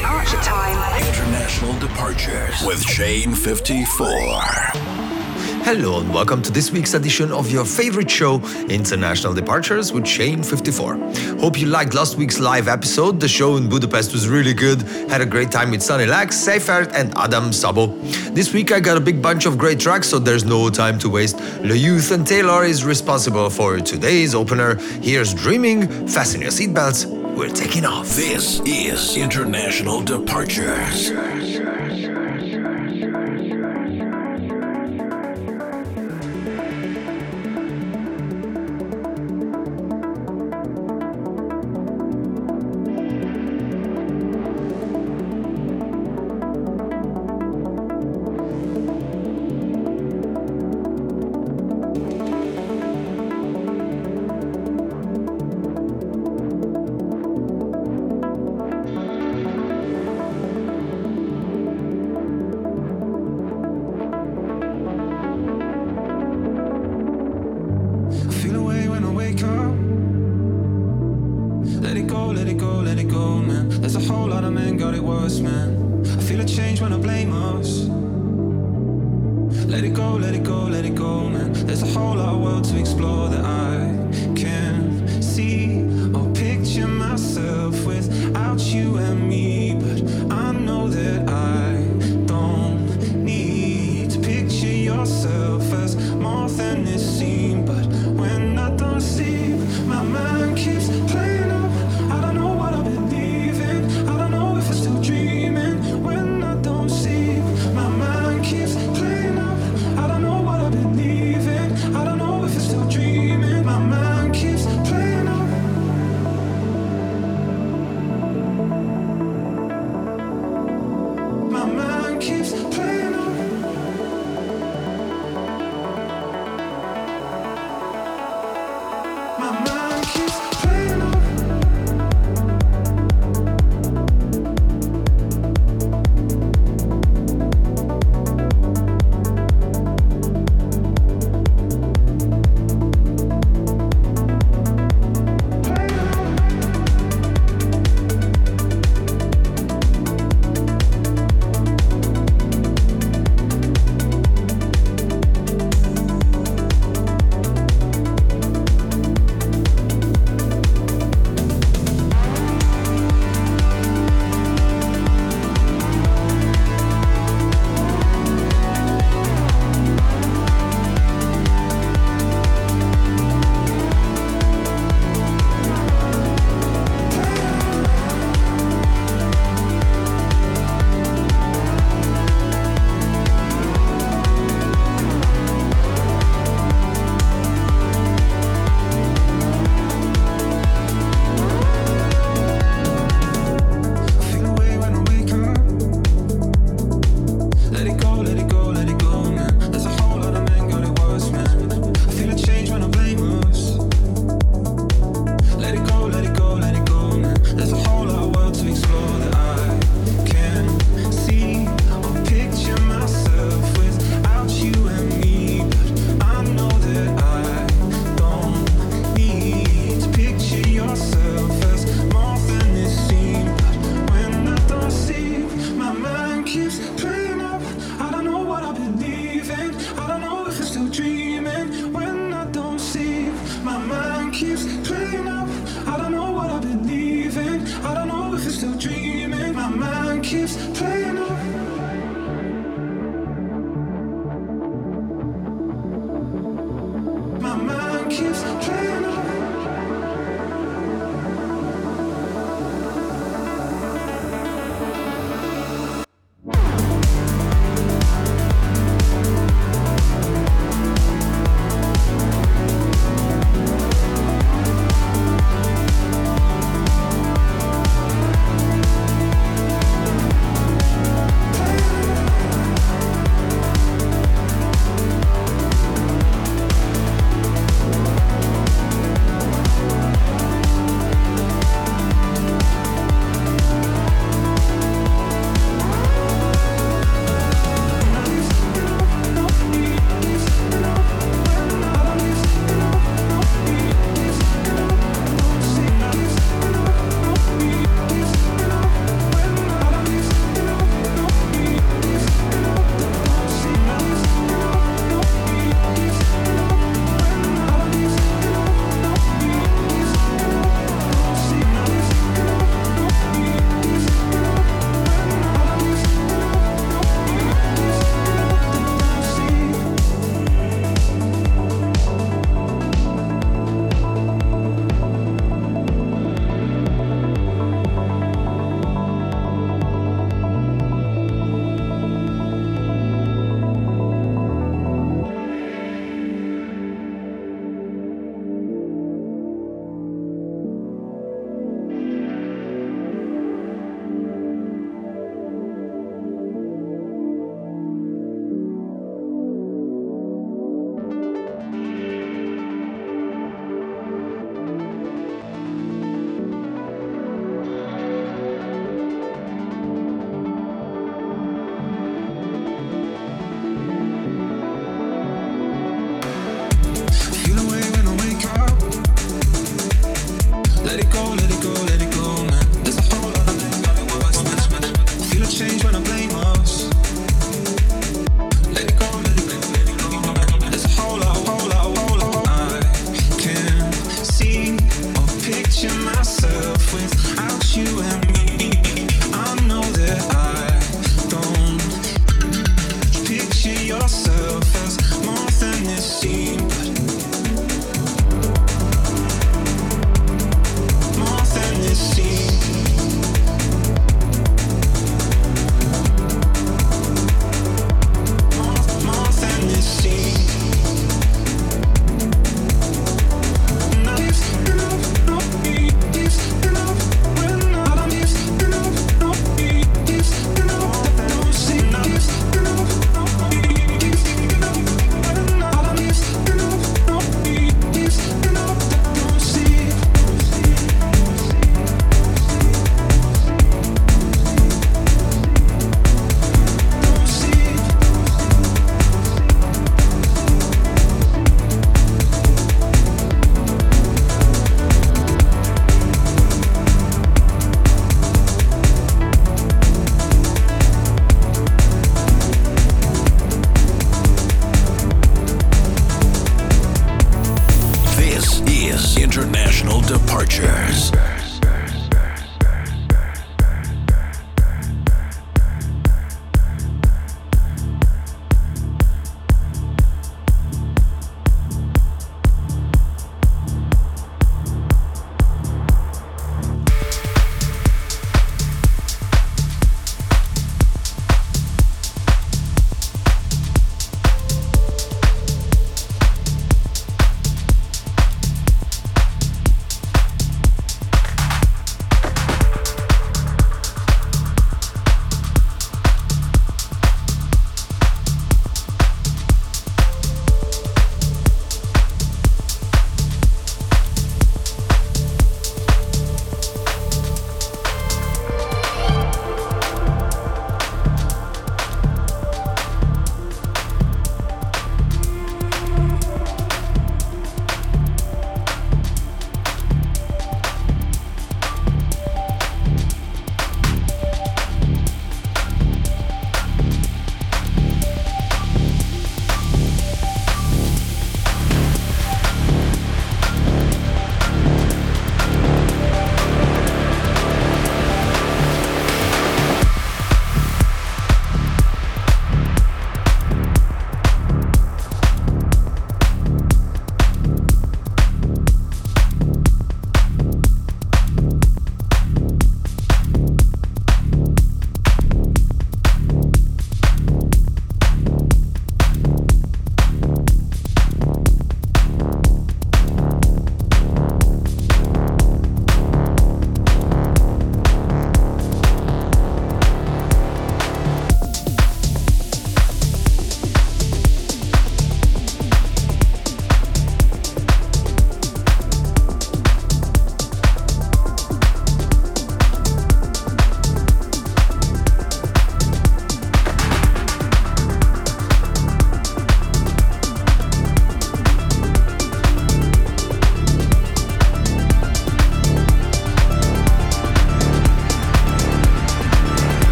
time. International departures with Shane 54. Hello and welcome to this week's edition of your favorite show, International Departures with Shane 54. Hope you liked last week's live episode. The show in Budapest was really good. Had a great time with Sunny Lax, Seifert and Adam Szabo. This week I got a big bunch of great tracks, so there's no time to waste. Le Youth and Taylor is responsible for today's opener. Here's Dreaming. Fasten your seatbelts. We're taking off. This is International Departures.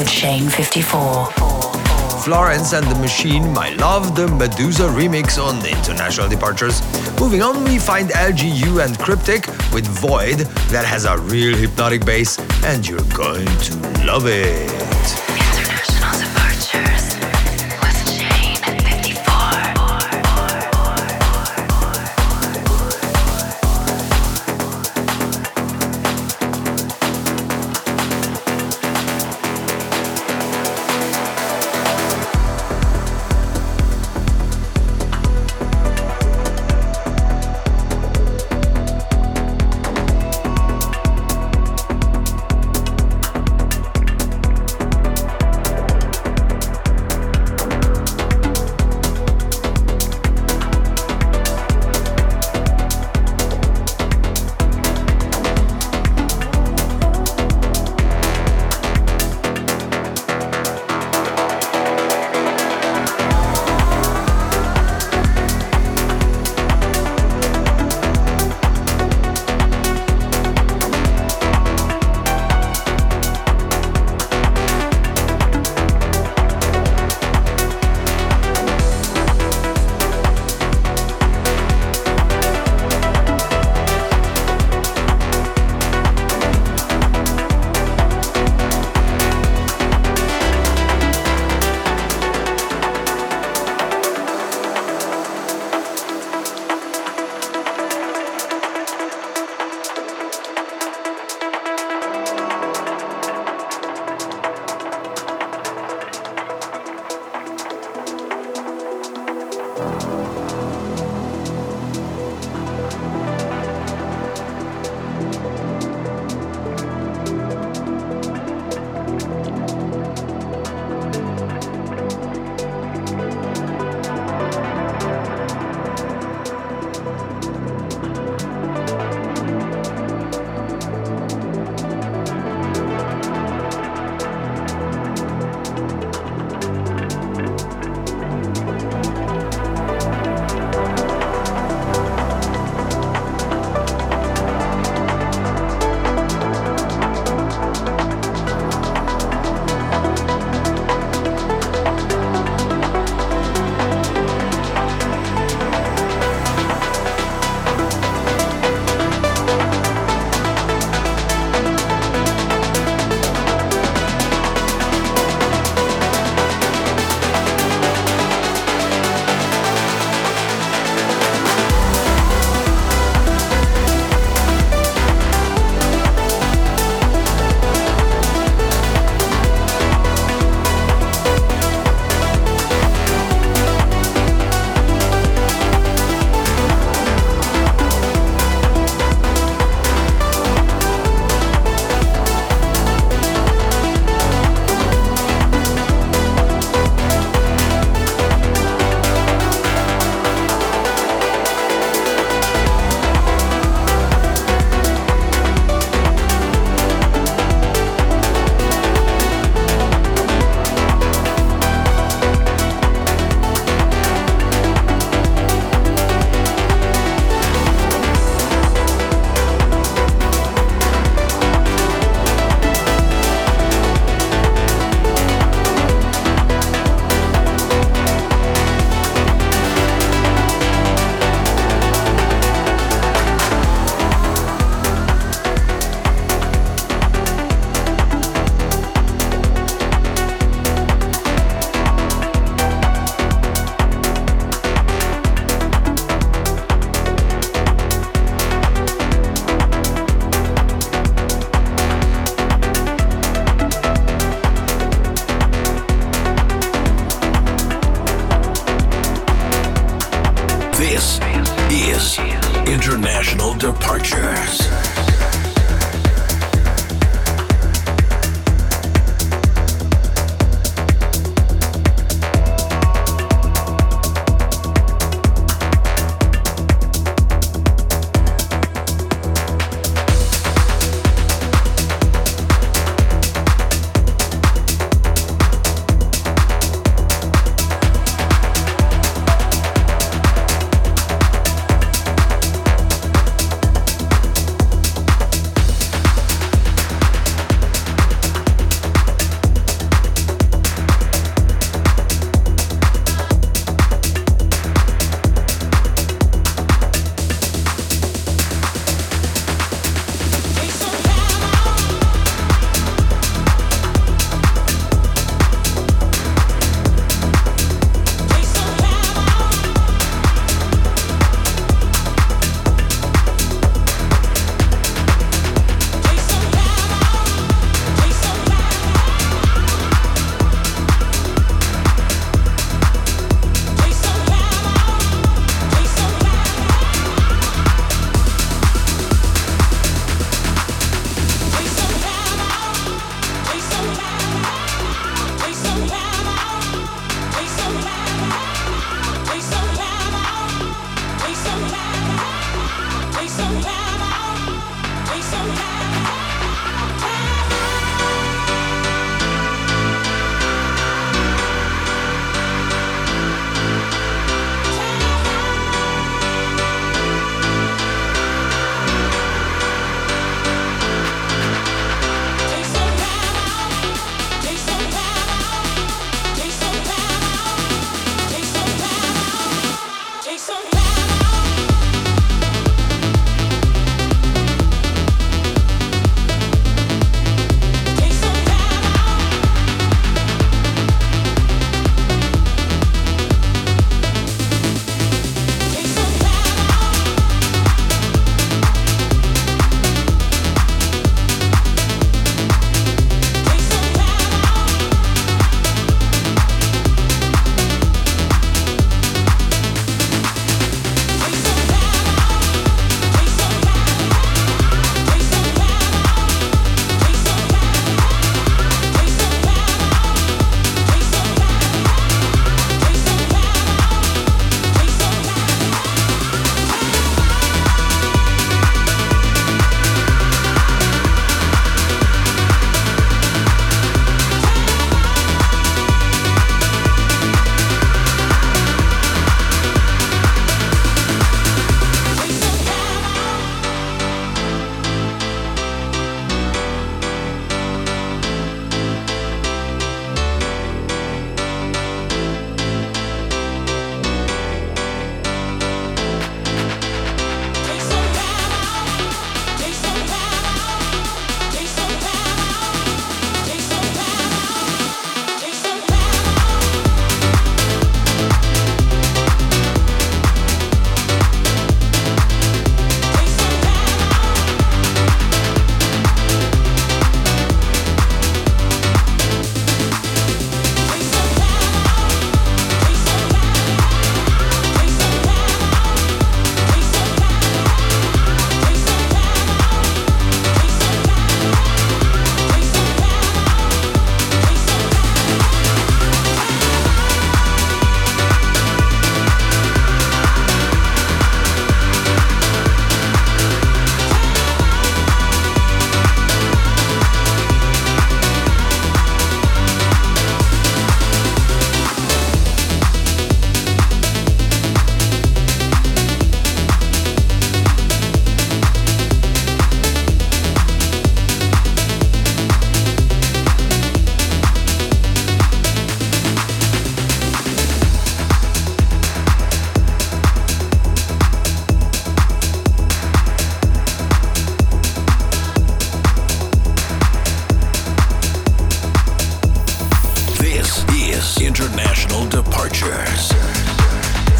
With Shane 54. Florence and the Machine, My Love, the MEDUZA remix on the International Departures. Moving on, we find LGU and Kryptic with Void that has a real hypnotic bass, and you're going to love it.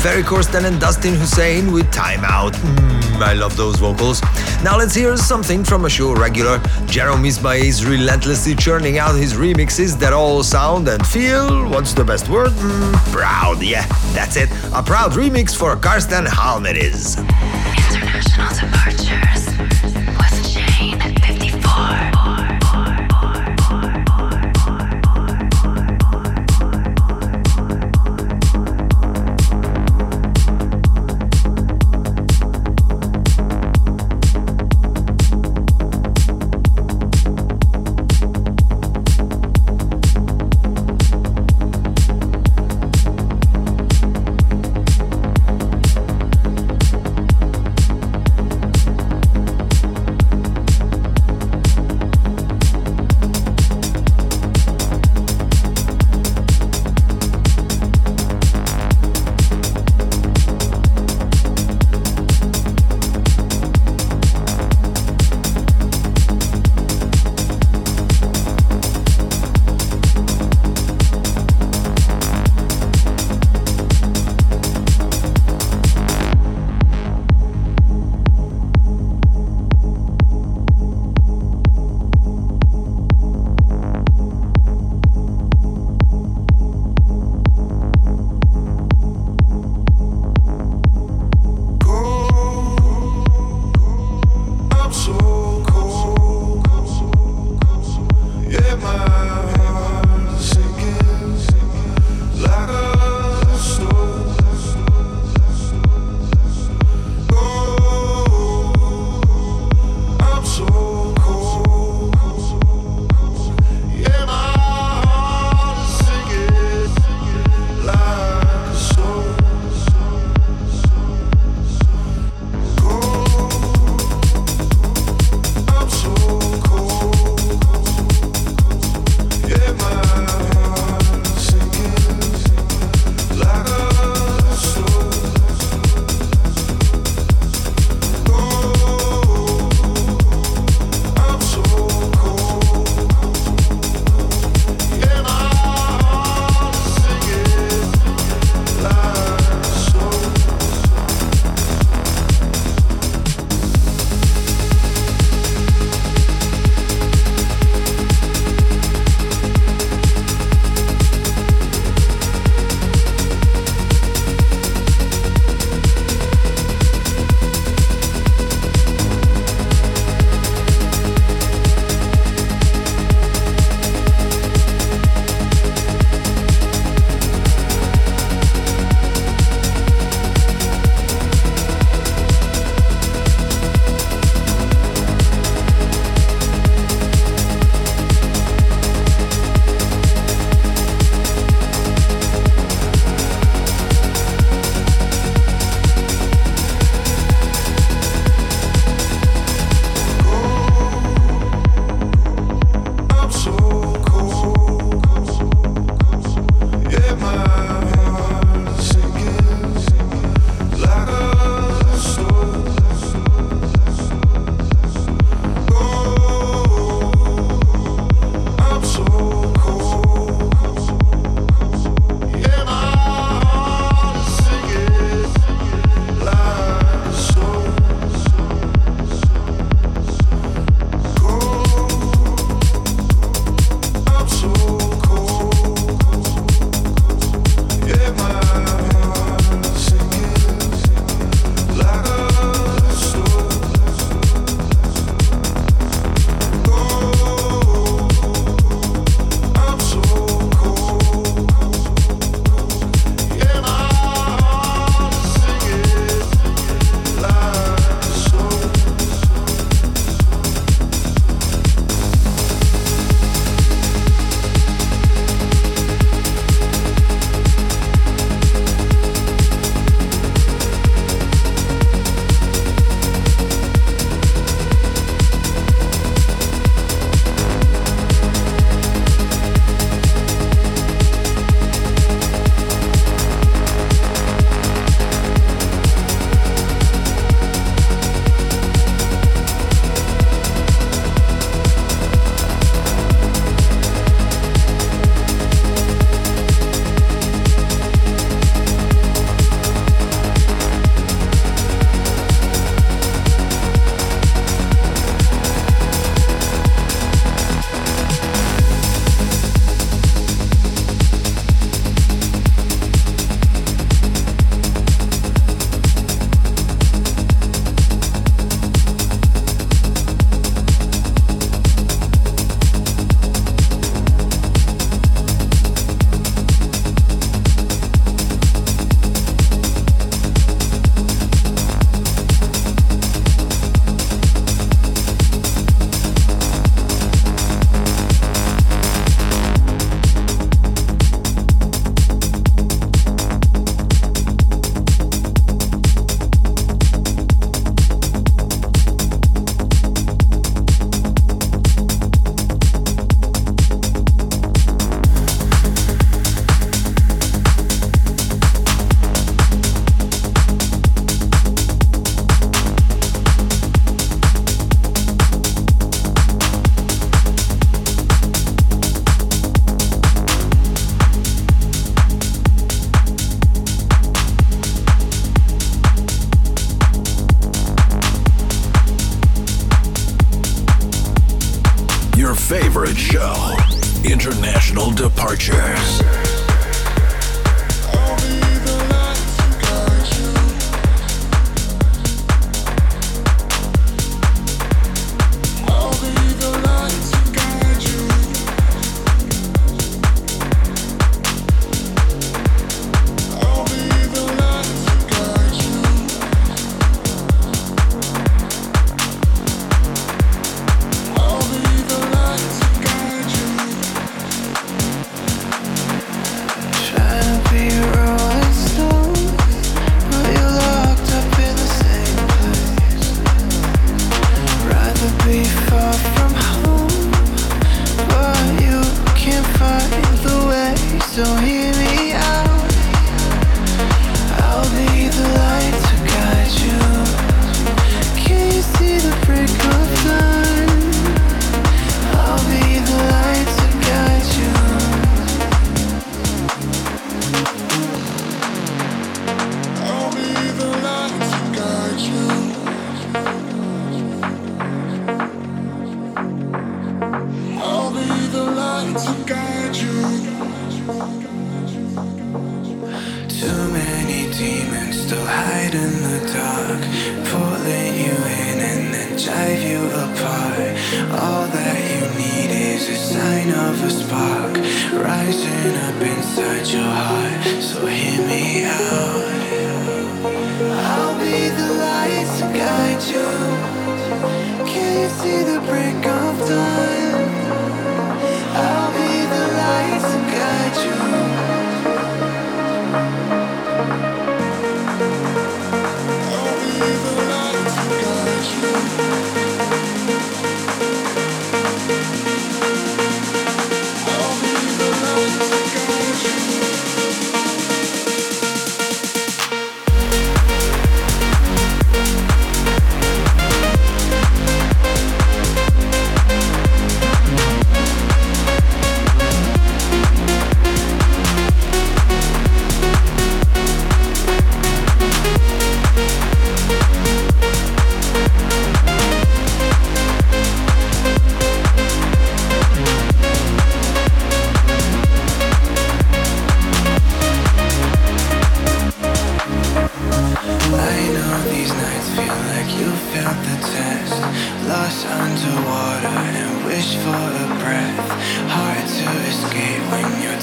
Ferry Corsten and Dustin Husain with Time Out. Mm, I love those vocals. Now let's hear something from a show regular. Jerome Isma is relentlessly churning out his remixes that all sound and feel, what's the best word? Mm, proud, yeah, that's it. A proud remix for Carsten Halmeriz. International departures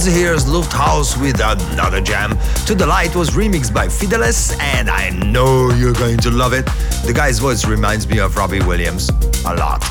Scorz, here's Lufthaus with another jam. To the Light was remixed by Fideles, and I know you're going to love it. The guy's voice reminds me of Robbie Williams a lot.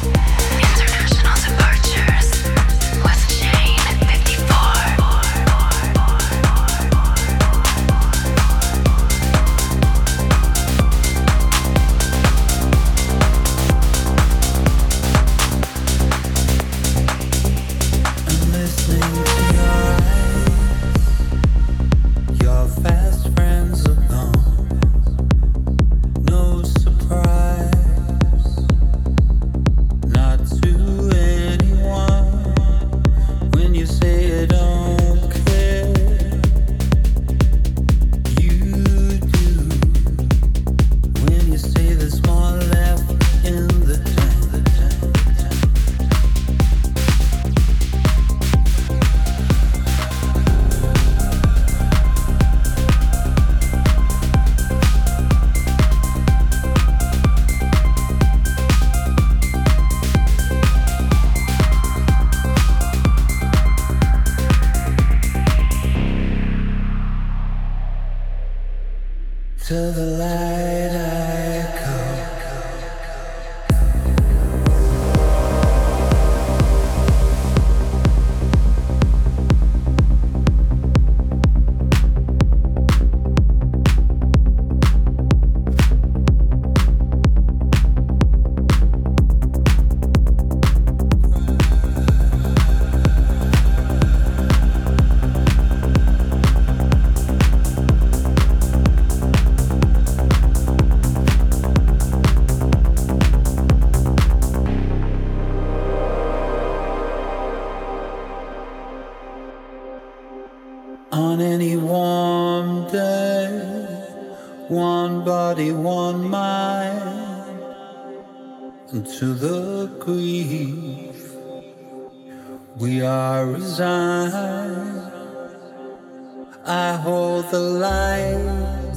I hold the light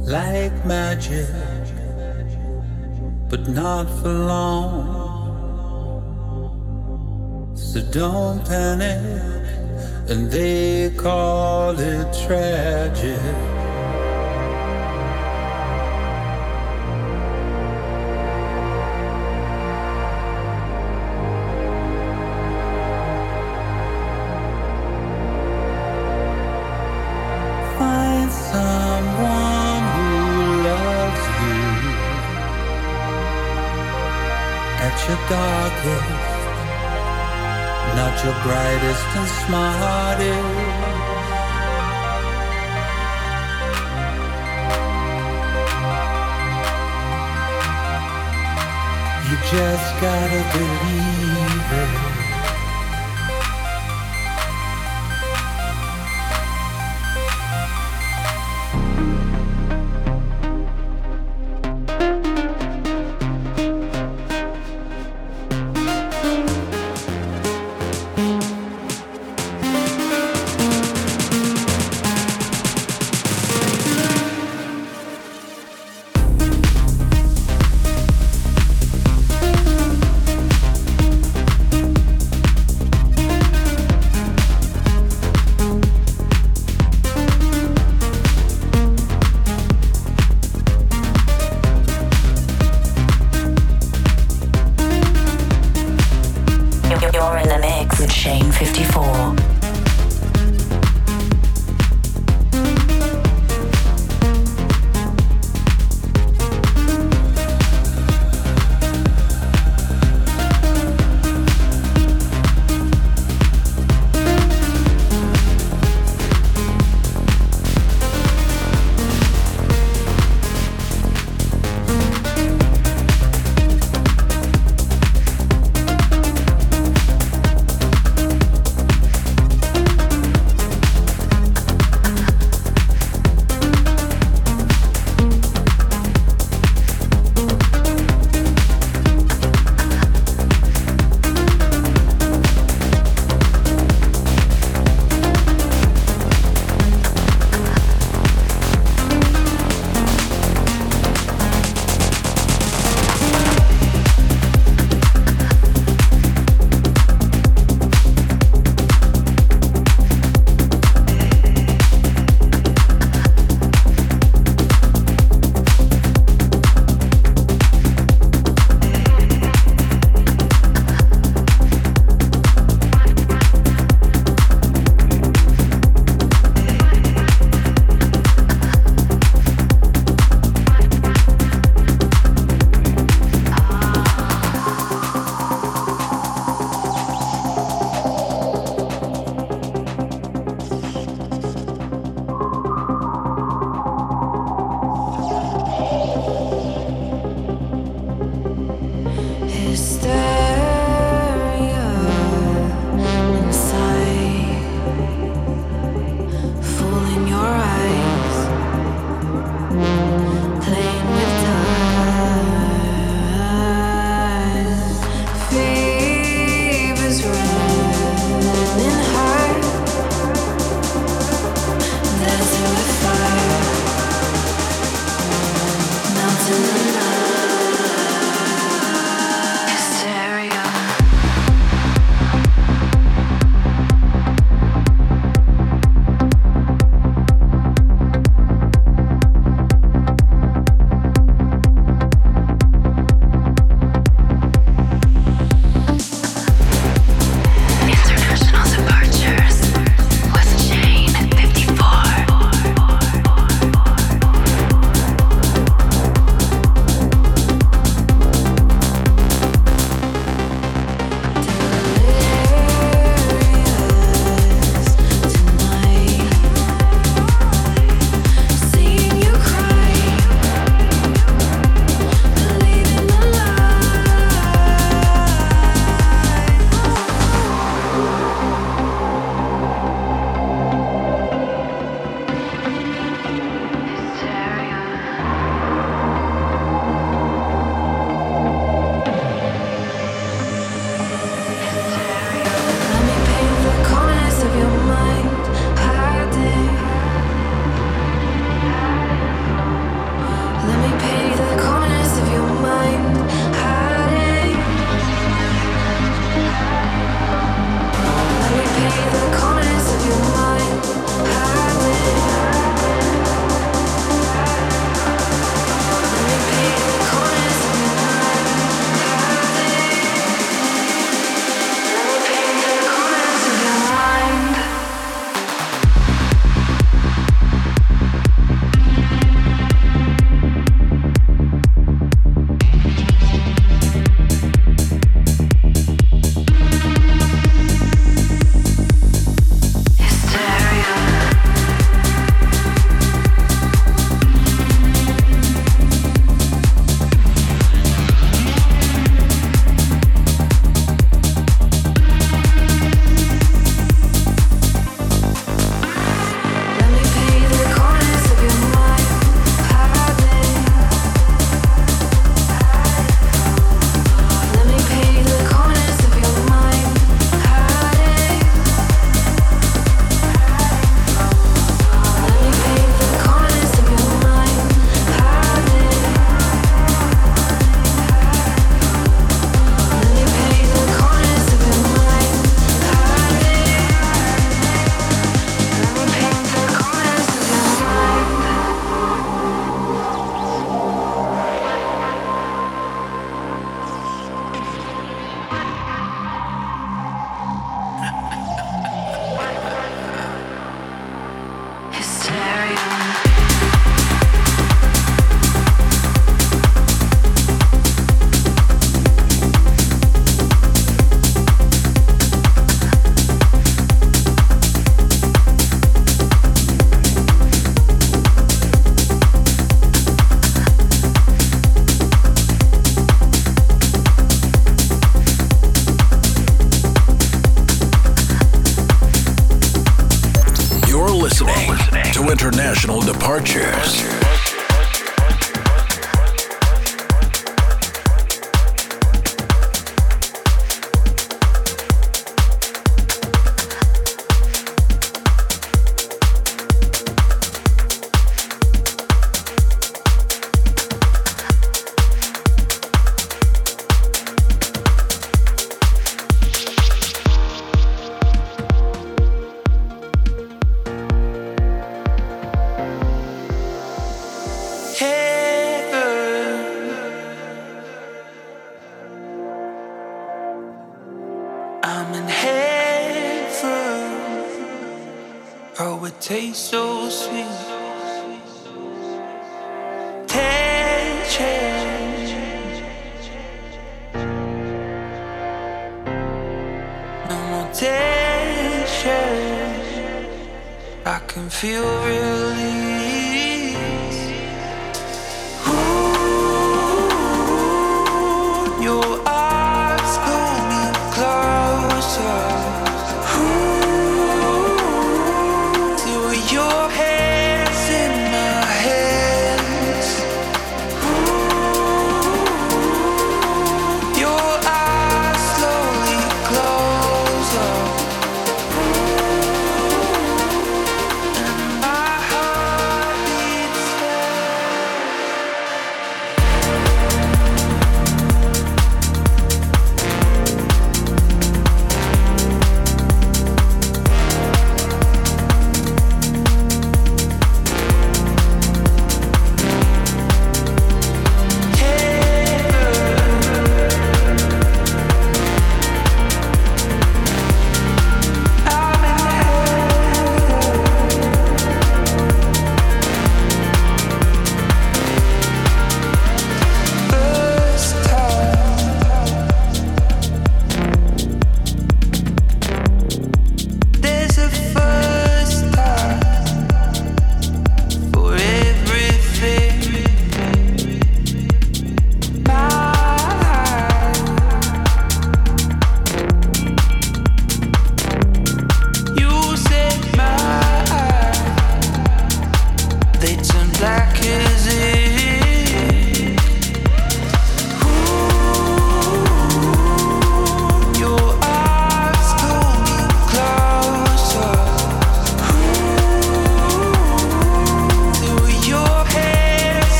like magic, but not for long. So don't panic, and they call it tragic. place my heart is. You just gotta believe it.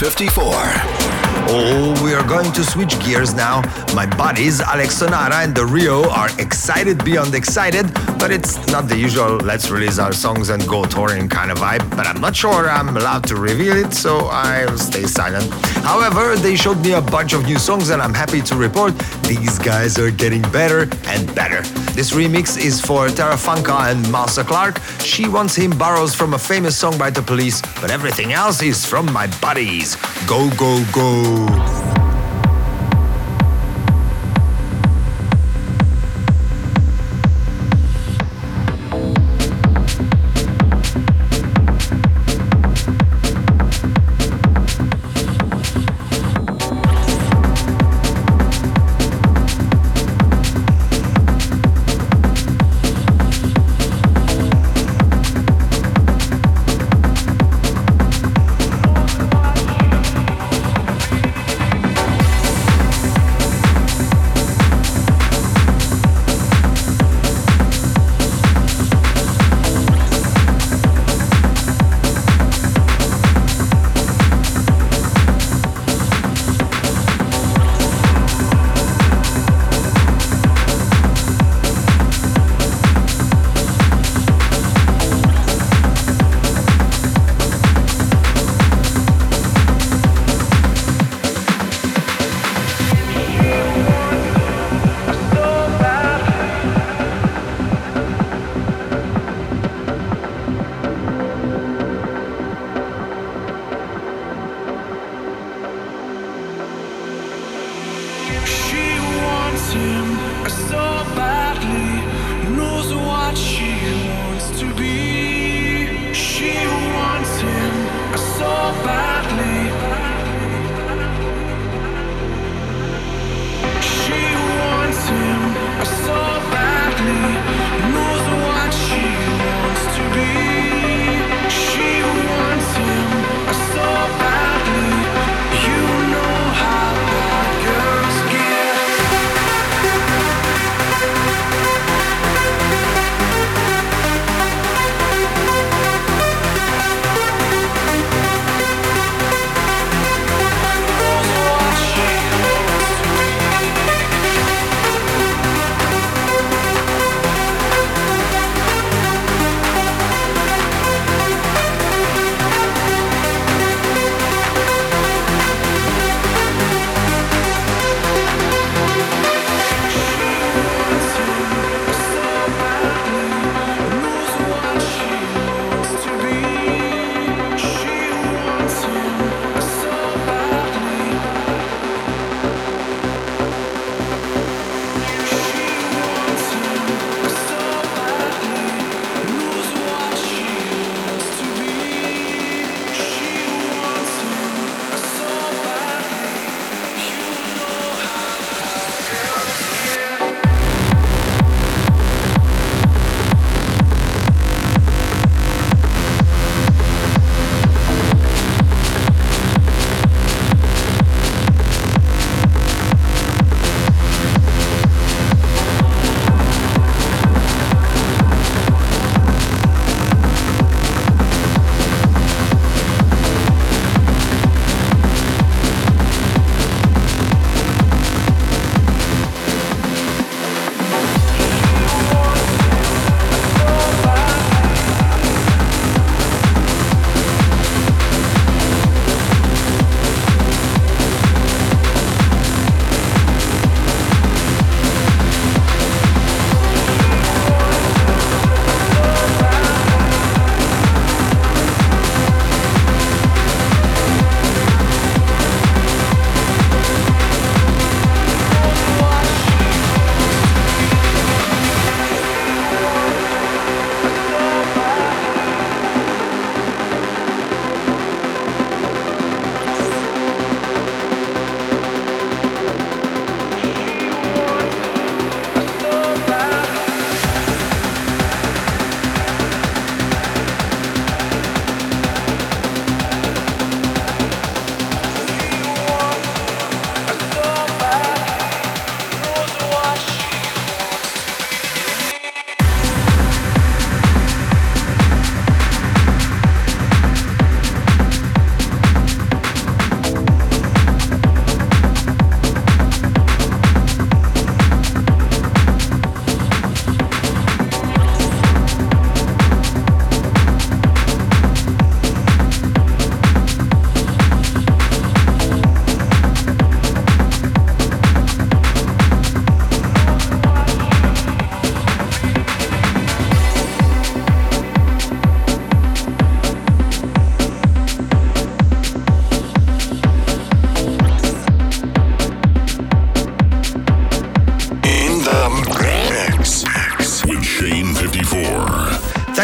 54. Oh, we are going to switch gears now. My buddies Alex Sonata and the Rio are excited beyond excited, but it's not the usual let's release our songs and go touring kind of vibe. But I'm not sure I'm allowed to reveal it, so I'll stay silent. However, they showed me a bunch of new songs, and I'm happy to report these guys are getting better and better. This remix is for Terranfunka and Moussa Clarke. She Wants Him borrows from a famous song by the police, but everything else is from my buddies. Go, go, go.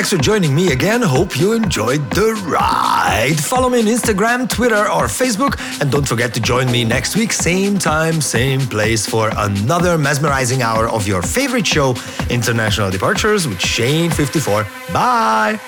Thanks for joining me again. Hope you enjoyed the ride. Follow me on Instagram, Twitter, or Facebook. And don't forget to join me next week, same time, same place, for another mesmerizing hour of your favorite show, International Departures with Shane54. Bye.